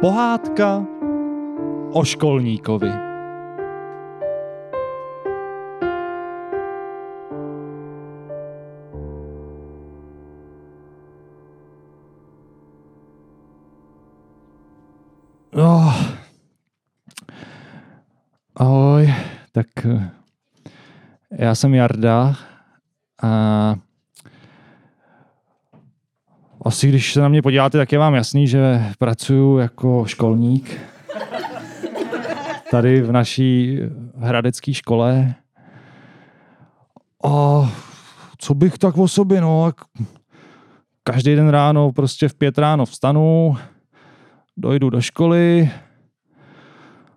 Pohádka o školníkovi. Oh. Ahoj, tak eh, já jsem Jarda a asi když se na mě podíváte, tak je vám jasný, že pracuji jako školník tady v naší hradecké škole. A co bych tak o sobě, no, každý den ráno, prostě v pět ráno vstanu, dojdu do školy,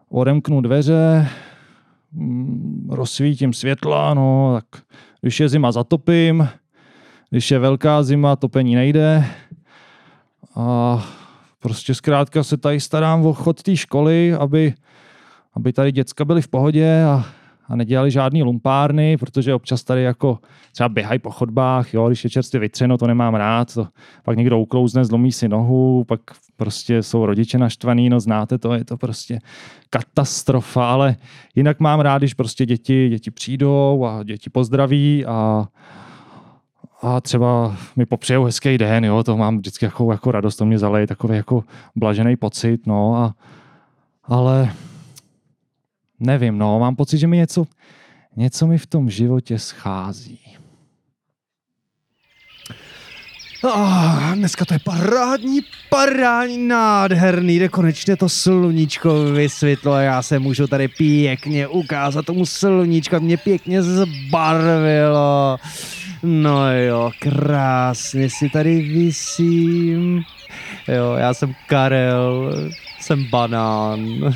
odemknu dveře, mm, rozsvítím světla, no, tak když je zima, zatopím, když je velká zima, topení nejde. A prostě zkrátka se tady starám o chod té školy, aby, aby tady děcka byly v pohodě a, a nedělali žádný lumpárny, protože občas tady jako třeba běhají po chodbách, jo, když je čerstvě vytřeno, to nemám rád, to, pak někdo uklouzne, zlomí si nohu, pak prostě jsou rodiče naštvaný, no znáte to, je to prostě katastrofa, ale jinak mám rád, když prostě děti, děti přijdou a děti pozdraví a, a třeba mi popřejou hezký den, jo, to mám vždycky jako, jako radost, to mě zaleje takový jako blažený pocit, no a ale nevím, no, mám pocit, že mi něco, něco mi v tom životě schází. Oh, dneska to je parádní, parádní, nádherný, jde konečně to sluníčko vysvětlo a já se můžu tady pěkně ukázat tomu sluníčko, mě pěkně zbarvilo. No jo, krásně si tady vysím. Jo, já jsem Karel, jsem banán.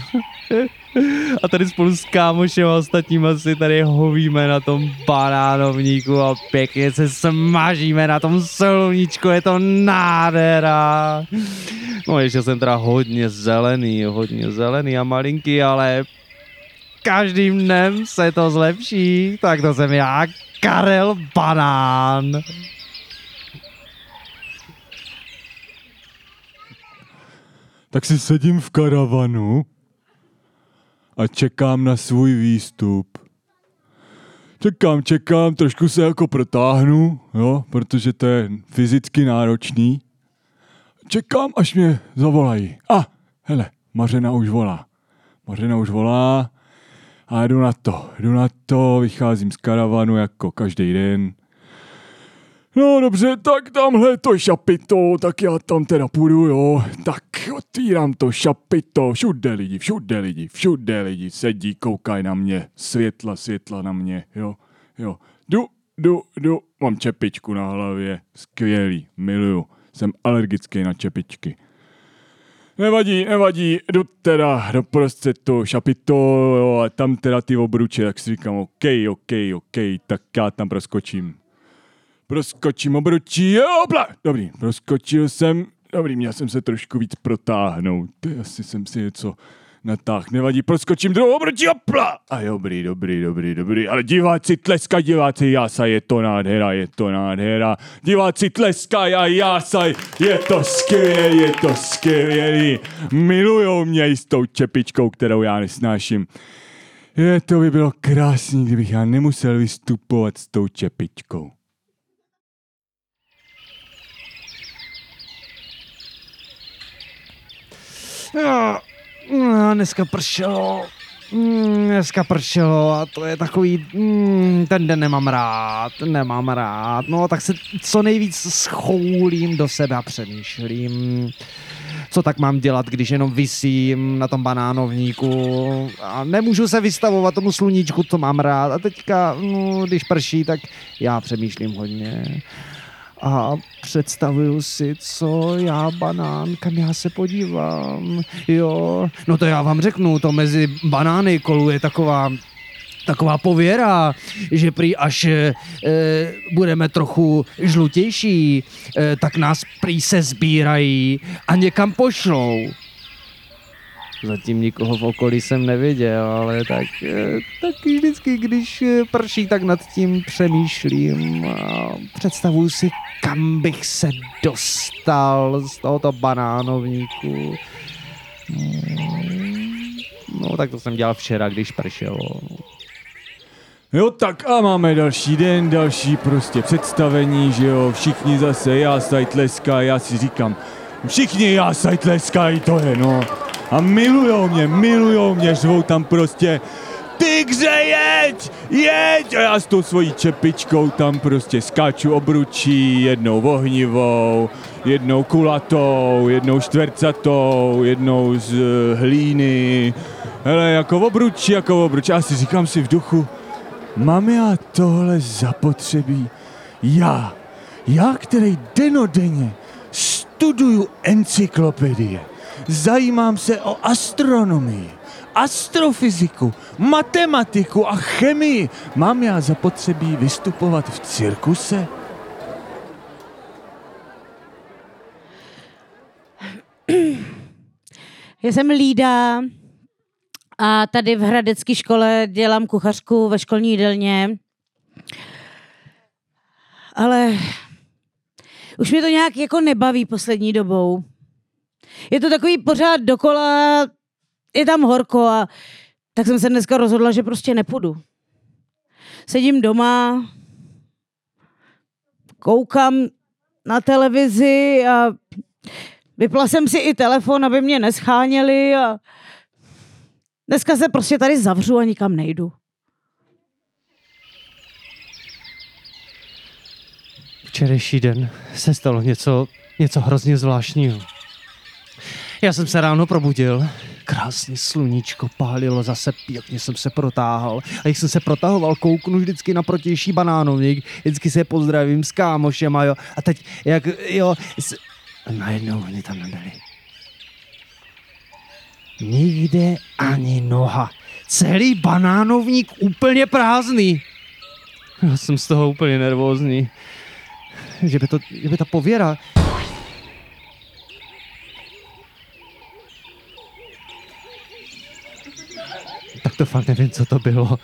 A tady spolu s kámošem a ostatníma si tady hovíme na tom banánovníku a pěkně se smažíme na tom sluníčku, je to nádhera. No ještě jsem teda hodně zelený, hodně zelený a malinký, ale každým dnem se to zlepší, tak to jsem já, Karel Banán. Tak si sedím v karavanu a čekám na svůj výstup. Čekám, čekám, trošku se jako protáhnu, jo, protože to je fyzicky náročný. Čekám, až mě zavolají. A, ah, hele, Mařena už volá. Mařena už volá a jdu na to, jdu na to, vycházím z karavanu jako každý den. No dobře, tak tamhle to šapito, tak já tam teda půjdu, jo. Tak otvírám to šapito, všude lidi, všude lidi, všude lidi sedí, koukají na mě, světla, světla na mě, jo, jo. Jdu, jdu, jdu, mám čepičku na hlavě, skvělý, miluju, jsem alergický na čepičky. Nevadí, nevadí, jdu teda do prostřed toho šapito, a tam teda ty obruče, tak si říkám, OK, OK, OK, tak já tam proskočím. Proskočím obručí, jo, bla, dobrý, proskočil jsem, dobrý, měl jsem se trošku víc protáhnout, asi jsem si něco natáh, nevadí, proskočím druhou obručí, opla! A dobrý, dobrý, dobrý, dobrý, ale diváci tleska, diváci jása, je to nádhera, je to nádhera, diváci tleska, a jása, je to skvělý, je to skvělý, milujou mě i s tou čepičkou, kterou já nesnáším. Je, to by bylo krásný, kdybych já nemusel vystupovat s tou čepičkou. No, no, dneska pršelo. Mm, dneska pršelo a to je takový, mm, ten den nemám rád, nemám rád. No tak se co nejvíc schoulím do sebe a přemýšlím, co tak mám dělat, když jenom vysím na tom banánovníku a nemůžu se vystavovat tomu sluníčku, co mám rád. A teďka, no, když prší, tak já přemýšlím hodně a představuju si, co já banán, kam já se podívám. Jo, no to já vám řeknu, to mezi banány koluje taková taková pověra, že prý až e, budeme trochu žlutější, e, tak nás prý se sbírají a někam pošlou. Zatím nikoho v okolí jsem neviděl, ale tak, eh, tak vždycky, když eh, prší, tak nad tím přemýšlím a představuju si, kam bych se dostal z tohoto banánovníku. No tak to jsem dělal včera, když pršelo. Jo, tak a máme další den, další prostě představení, že jo, všichni zase jásaj tleskají, já si říkám, všichni jásaj tleskají, to je no. A milujou mě, milujou mě, řvou tam prostě, tygře jeď, jeď! A já s tou svojí čepičkou tam prostě skáču obručí, jednou ohnivou, jednou kulatou, jednou čtvercatou, jednou z eh, hlíny. Hele, jako obručí, jako obručí. Já si říkám si v duchu, mám já tohle zapotřebí? Já, já, který denodenně studuju encyklopedie, zajímám se o astronomii, astrofyziku, matematiku a chemii. Mám já zapotřebí vystupovat v cirkuse? Já jsem Lída a tady v Hradecké škole dělám kuchařku ve školní jídelně. Ale už mě to nějak jako nebaví poslední dobou. Je to takový pořád dokola, je tam horko a tak jsem se dneska rozhodla, že prostě nepůjdu. Sedím doma, koukám na televizi a vypla jsem si i telefon, aby mě nescháněli a dneska se prostě tady zavřu a nikam nejdu. Včerejší den se stalo něco, něco hrozně zvláštního. Já jsem se ráno probudil, krásně sluníčko pálilo, zase pěkně jsem se protáhal. A jak jsem se protahoval, kouknu vždycky na protější banánovník, vždycky se pozdravím s kámošem a jo. A teď, jak, jo, s... najednou oni tam nebyli. Nikde ani noha. Celý banánovník úplně prázdný. Já jsem z toho úplně nervózní. Že by, to, že by ta pověra tak to fakt nevím, co to bylo.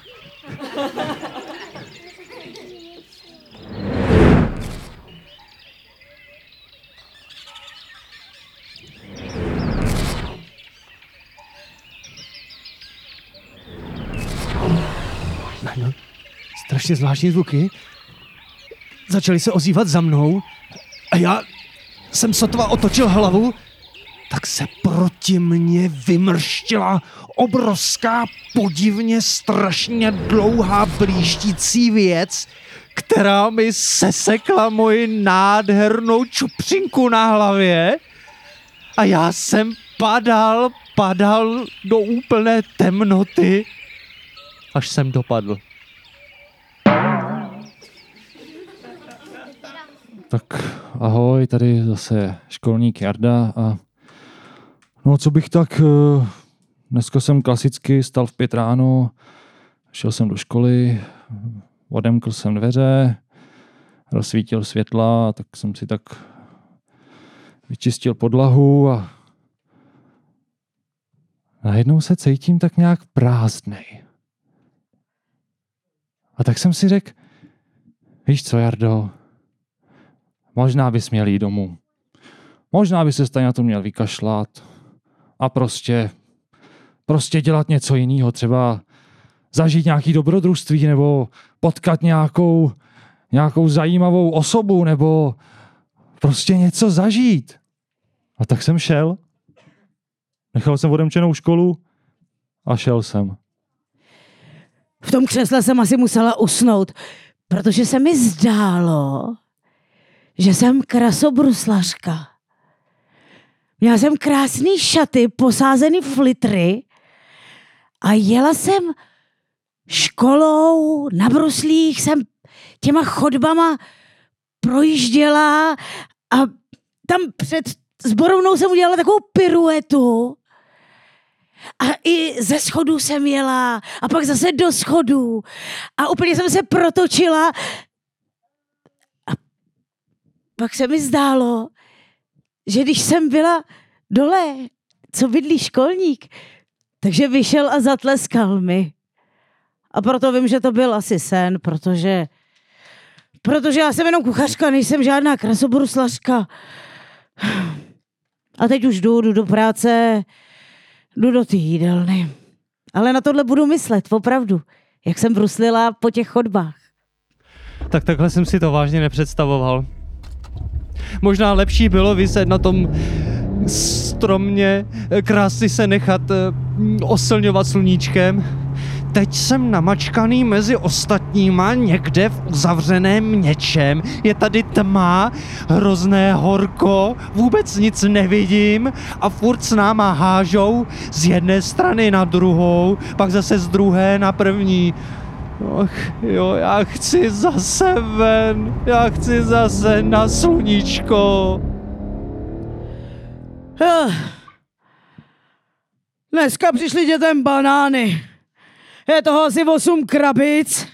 Strašně zvláštní zvuky. Začali se ozývat za mnou a já jsem sotva otočil hlavu, tak se proti mně vymrštila obrovská, podivně strašně dlouhá blíštící věc, která mi sesekla moji nádhernou čupřinku na hlavě a já jsem padal, padal do úplné temnoty, až jsem dopadl. Tak ahoj, tady zase školník Jarda a no co bych tak, eh, dneska jsem klasicky stal v pět ráno, šel jsem do školy, odemkl jsem dveře, rozsvítil světla, tak jsem si tak vyčistil podlahu a najednou se cítím tak nějak prázdnej. A tak jsem si řekl, víš co, Jardo, možná bys měl jít domů. Možná by se stejně na to měl vykašlat a prostě, prostě dělat něco jiného, třeba zažít nějaký dobrodružství nebo potkat nějakou, nějakou zajímavou osobu nebo prostě něco zažít. A tak jsem šel. Nechal jsem odemčenou školu a šel jsem. V tom křesle jsem asi musela usnout, protože se mi zdálo, že jsem krasobruslařka. Měla jsem krásný šaty, posázený flitry a jela jsem školou, na bruslích jsem těma chodbama projížděla a tam před zborovnou jsem udělala takovou piruetu a i ze schodů jsem jela a pak zase do schodů a úplně jsem se protočila a pak se mi zdálo, že když jsem byla dole, co bydlí školník, takže vyšel a zatleskal mi. A proto vím, že to byl asi sen, protože protože já jsem jenom kuchařka, nejsem žádná krasobruslařka. A teď už jdu, jdu do práce, jdu do té jídelny. Ale na tohle budu myslet, opravdu. Jak jsem bruslila po těch chodbách. Tak takhle jsem si to vážně nepředstavoval. Možná lepší bylo vyset na tom stromě, krásně se nechat eh, oslňovat sluníčkem. Teď jsem namačkaný mezi ostatníma někde v uzavřeném něčem. Je tady tma, hrozné horko, vůbec nic nevidím a furt s náma hážou z jedné strany na druhou, pak zase z druhé na první. Ach, jo, já chci zase ven, já chci zase na sluníčko. Dneska přišli dětem banány. Je toho asi 8 krabic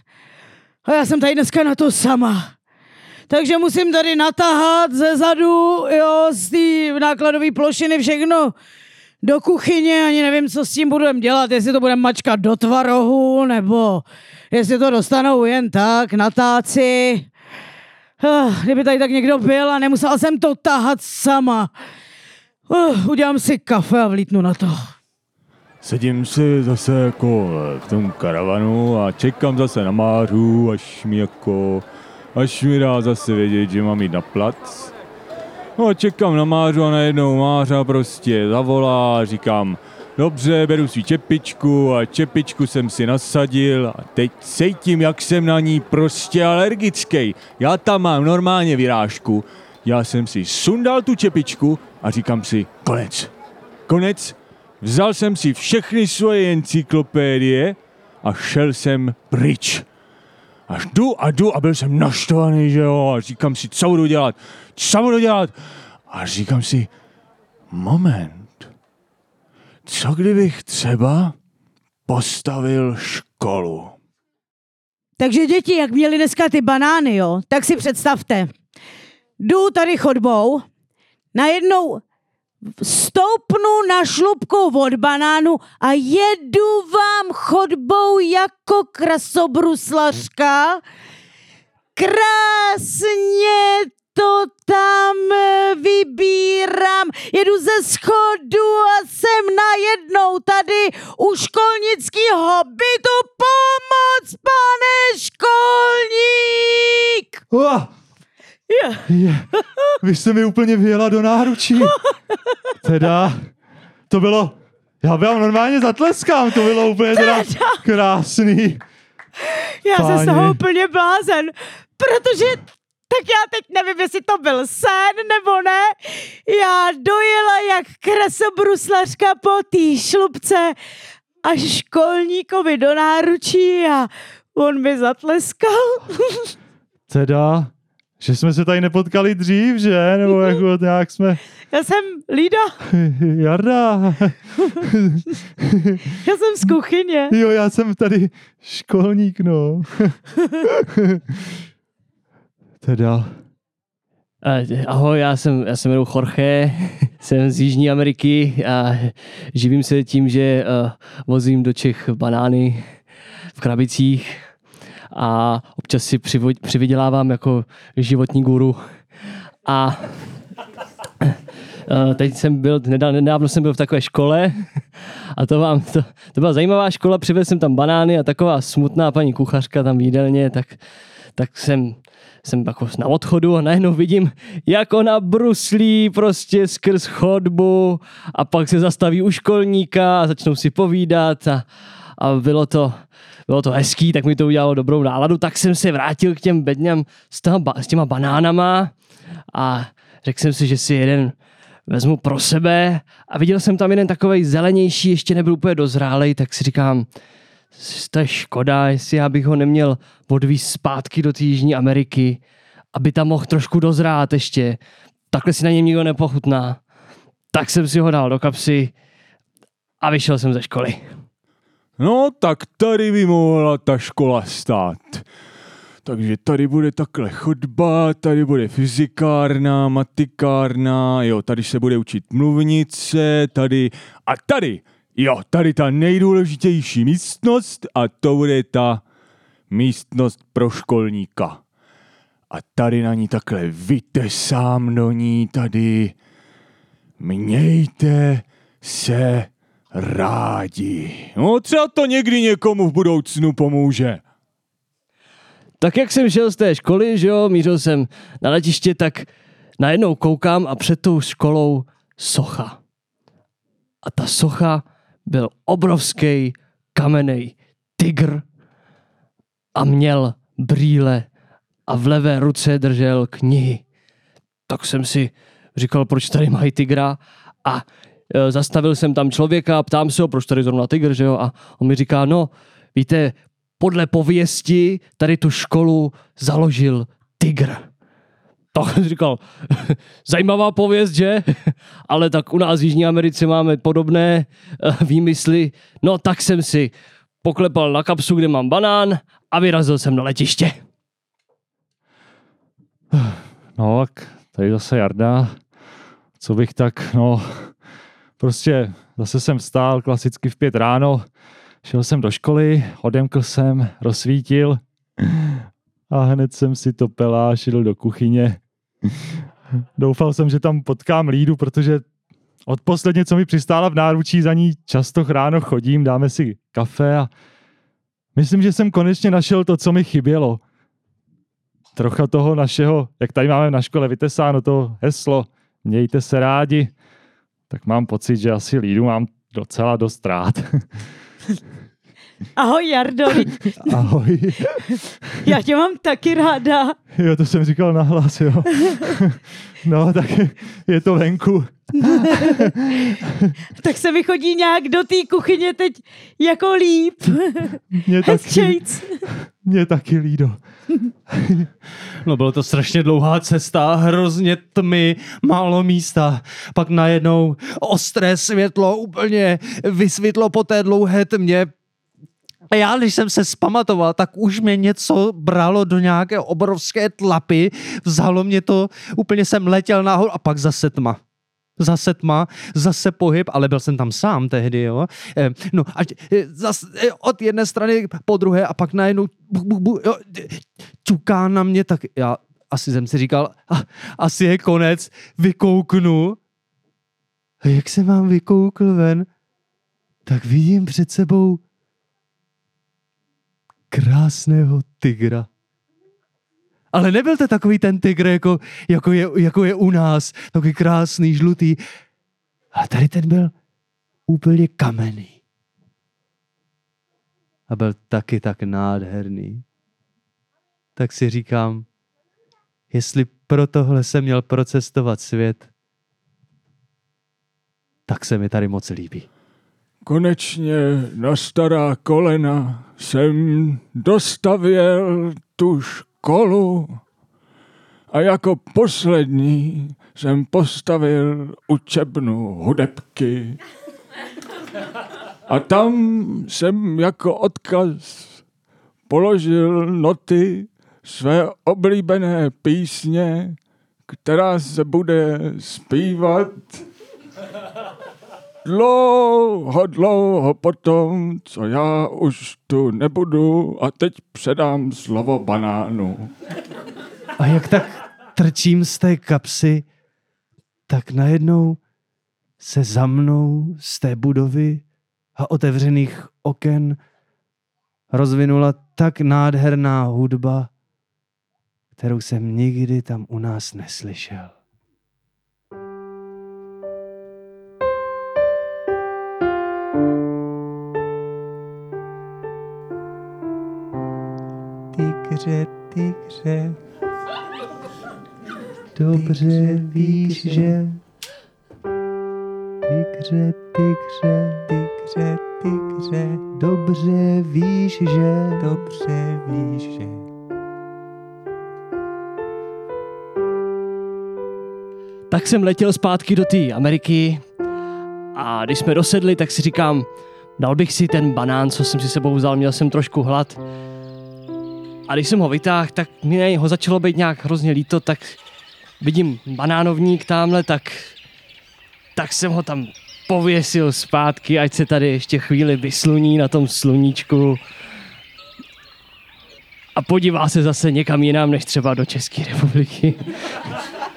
a já jsem tady dneska na to sama. Takže musím tady natáhat ze zadu, jo, z té nákladové plošiny všechno do kuchyně, ani nevím, co s tím budeme dělat, jestli to budeme mačkat do tvarohu, nebo jestli to dostanou jen tak na táci. Ah, Kdyby tady tak někdo byl a nemusela jsem to tahat sama. Uh, udělám si kafe a vlítnu na to. Sedím si zase jako v tom karavanu a čekám zase na Mářu, až mi jako, až mi dá zase vědět, že mám jít na plac. No a čekám na Mářu a najednou Mářa prostě zavolá říkám, dobře, beru si čepičku a čepičku jsem si nasadil a teď cítím, jak jsem na ní prostě alergický. Já tam mám normálně vyrážku. Já jsem si sundal tu čepičku a říkám si, konec, konec, Vzal jsem si všechny svoje encyklopédie a šel jsem pryč. Až jdu a jdu a byl jsem naštvaný, že jo, a říkám si, co budu dělat, co budu dělat. A říkám si, moment, co kdybych třeba postavil školu? Takže děti, jak měli dneska ty banány, jo, tak si představte. Jdu tady chodbou, najednou stoupnu na šlubku od banánu a jedu vám chodbou jako krasobruslařka. Krásně to tam eh, vybírám, jedu ze schodu a jsem najednou tady u školnického bytu. Pomoc, pane školník! Oh, Je. je, vy jste mi úplně vyjela do náručí. Teda, to bylo, já vám normálně zatleskám, to bylo úplně teda krásný. Já jsem z toho úplně blázen, protože tak já teď nevím, jestli to byl sen nebo ne. Já dojela jak krasobruslařka po té šlubce až školníkovi do náručí a on mi zatleskal. Teda, že jsme se tady nepotkali dřív, že? Nebo jako nějak jsme... Já jsem Lída, Jarda. já jsem z kuchyně. Jo, já jsem tady školník, no. Teda, Ahoj, já jsem, já jsem jmenuji Jorge, jsem z Jižní Ameriky a živím se tím, že vozím do Čech banány v krabicích a občas si přivydělávám jako životní guru. A teď jsem byl, nedá- nedávno jsem byl v takové škole a to, vám, to, to byla zajímavá škola, přivezl jsem tam banány a taková smutná paní kuchařka tam v jídelně, tak, tak jsem jsem jako na odchodu a najednou vidím, jak ona bruslí prostě skrz chodbu a pak se zastaví u školníka a začnou si povídat a, a bylo to, bylo to hezký, tak mi to udělalo dobrou náladu, tak jsem se vrátil k těm bedňám s, ba- s těma banánama a řekl jsem si, že si jeden vezmu pro sebe. A viděl jsem tam jeden takový zelenější, ještě nebyl úplně dozrálej, tak si říkám, to je škoda, jestli já bych ho neměl odvízt zpátky do té Jižní Ameriky, aby tam mohl trošku dozrát ještě. Takhle si na něm nikdo nepochutná. Tak jsem si ho dal do kapsy a vyšel jsem ze školy. No, tak tady by mohla ta škola stát. Takže tady bude takhle chodba, tady bude fyzikárna, matikárna, jo, tady se bude učit mluvnice, tady a tady, jo, tady ta nejdůležitější místnost a to bude ta místnost pro školníka. A tady na ní takhle vytesám do ní tady. Mějte se rádi. No třeba to někdy někomu v budoucnu pomůže. Tak jak jsem šel z té školy, že jo, mířil jsem na letiště, tak najednou koukám a před tou školou socha. A ta socha byl obrovský kamenej tygr a měl brýle a v levé ruce držel knihy. Tak jsem si říkal, proč tady mají tygra a e, zastavil jsem tam člověka a ptám se ho, proč tady zrovna tygr, že jo? A on mi říká, no, víte, podle pověsti tady tu školu založil tygr. Tak říkal, zajímavá pověst, že? Ale tak u nás v Jižní Americe máme podobné eh, výmysly. No tak jsem si poklepal na kapsu, kde mám banán a vyrazil jsem na letiště. No, tak tady zase Jarda. Co bych tak, no, prostě zase jsem vstál klasicky v pět ráno, šel jsem do školy, odemkl jsem, rozsvítil a hned jsem si to pelášil do kuchyně. Doufal jsem, že tam potkám Lídu, protože od posledně, co mi přistála v náručí, za ní často ráno chodím, dáme si kafe a myslím, že jsem konečně našel to, co mi chybělo. Trocha toho našeho, jak tady máme na škole vytesáno to heslo, mějte se rádi, tak mám pocit, že asi Lídu mám docela dost rád. Ahoj Jardo, Ahoj. já tě mám taky ráda. Jo, to jsem říkal nahlas, jo. No, tak je to venku. Tak se mi chodí nějak do té kuchyně teď jako líp. Mě taky, mě taky Lído. No bylo to strašně dlouhá cesta, hrozně tmy, málo místa. Pak najednou ostré světlo úplně vysvětlo po té dlouhé tmě. A já, když jsem se spamatoval, tak už mě něco bralo do nějaké obrovské tlapy, vzalo mě to, úplně jsem letěl nahoru a pak zase tma. Zase tma, zase pohyb, ale byl jsem tam sám tehdy, jo. Eh, No a eh, zas, eh, od jedné strany po druhé a pak najednou bu, bu, bu, jo, čuká na mě, tak já asi jsem si říkal, a, asi je konec, vykouknu. A jak se mám vykoukl ven, tak vidím před sebou krásného tygra. Ale nebyl to takový ten tygr, jako, jako, je, jako je u nás, takový krásný, žlutý. A tady ten byl úplně kamenný. A byl taky tak nádherný. Tak si říkám, jestli pro tohle jsem měl procestovat svět, tak se mi tady moc líbí. Konečně na stará kolena jsem dostavěl tu školu a jako poslední jsem postavil učebnu hudebky. A tam jsem jako odkaz položil noty své oblíbené písně, která se bude zpívat dlouho, dlouho potom, co já už tu nebudu a teď předám slovo banánu. A jak tak trčím z té kapsy, tak najednou se za mnou z té budovy a otevřených oken rozvinula tak nádherná hudba, kterou jsem nikdy tam u nás neslyšel. Tygře, tygře, dobře víš, že Tygře, tygře, tygře, tygře, dobře víš, že dobře víš, že Tak jsem letěl zpátky do té Ameriky a když jsme dosedli, tak si říkám, dal bych si ten banán, co jsem si sebou vzal, měl jsem trošku hlad. A když jsem ho vytáhl, tak mě ho začalo být nějak hrozně líto, tak vidím banánovník tamhle, tak, tak jsem ho tam pověsil zpátky, ať se tady ještě chvíli vysluní na tom sluníčku. A podívá se zase někam jinam, než třeba do České republiky.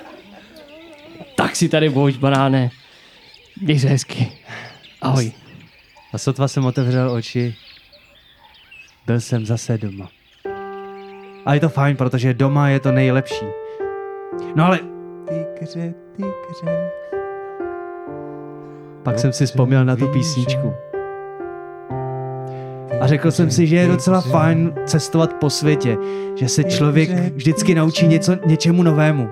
tak si tady bož, banáne. Měj se hezky. Ahoj. A sotva jsem otevřel oči, byl jsem zase doma. A je to fajn, protože doma je to nejlepší. No ale Tygře, tygře. pak jsem si vzpomněl na tu písničku. A řekl jsem si, že je docela fajn cestovat po světě, že se člověk vždycky naučí něco, něčemu novému,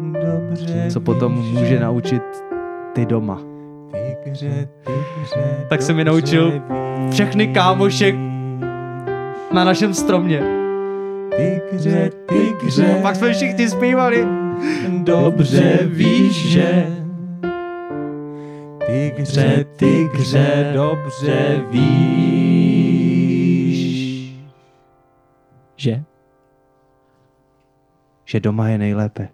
Dobře co potom může naučit ty doma. Tak jsem mi naučil všechny kámoše na našem stromě. Tygře, tygře. Pak jsme všichni zpívali. Dobře víš, že Tygře, tygře, dobře víš. Že? Že doma je nejlépe.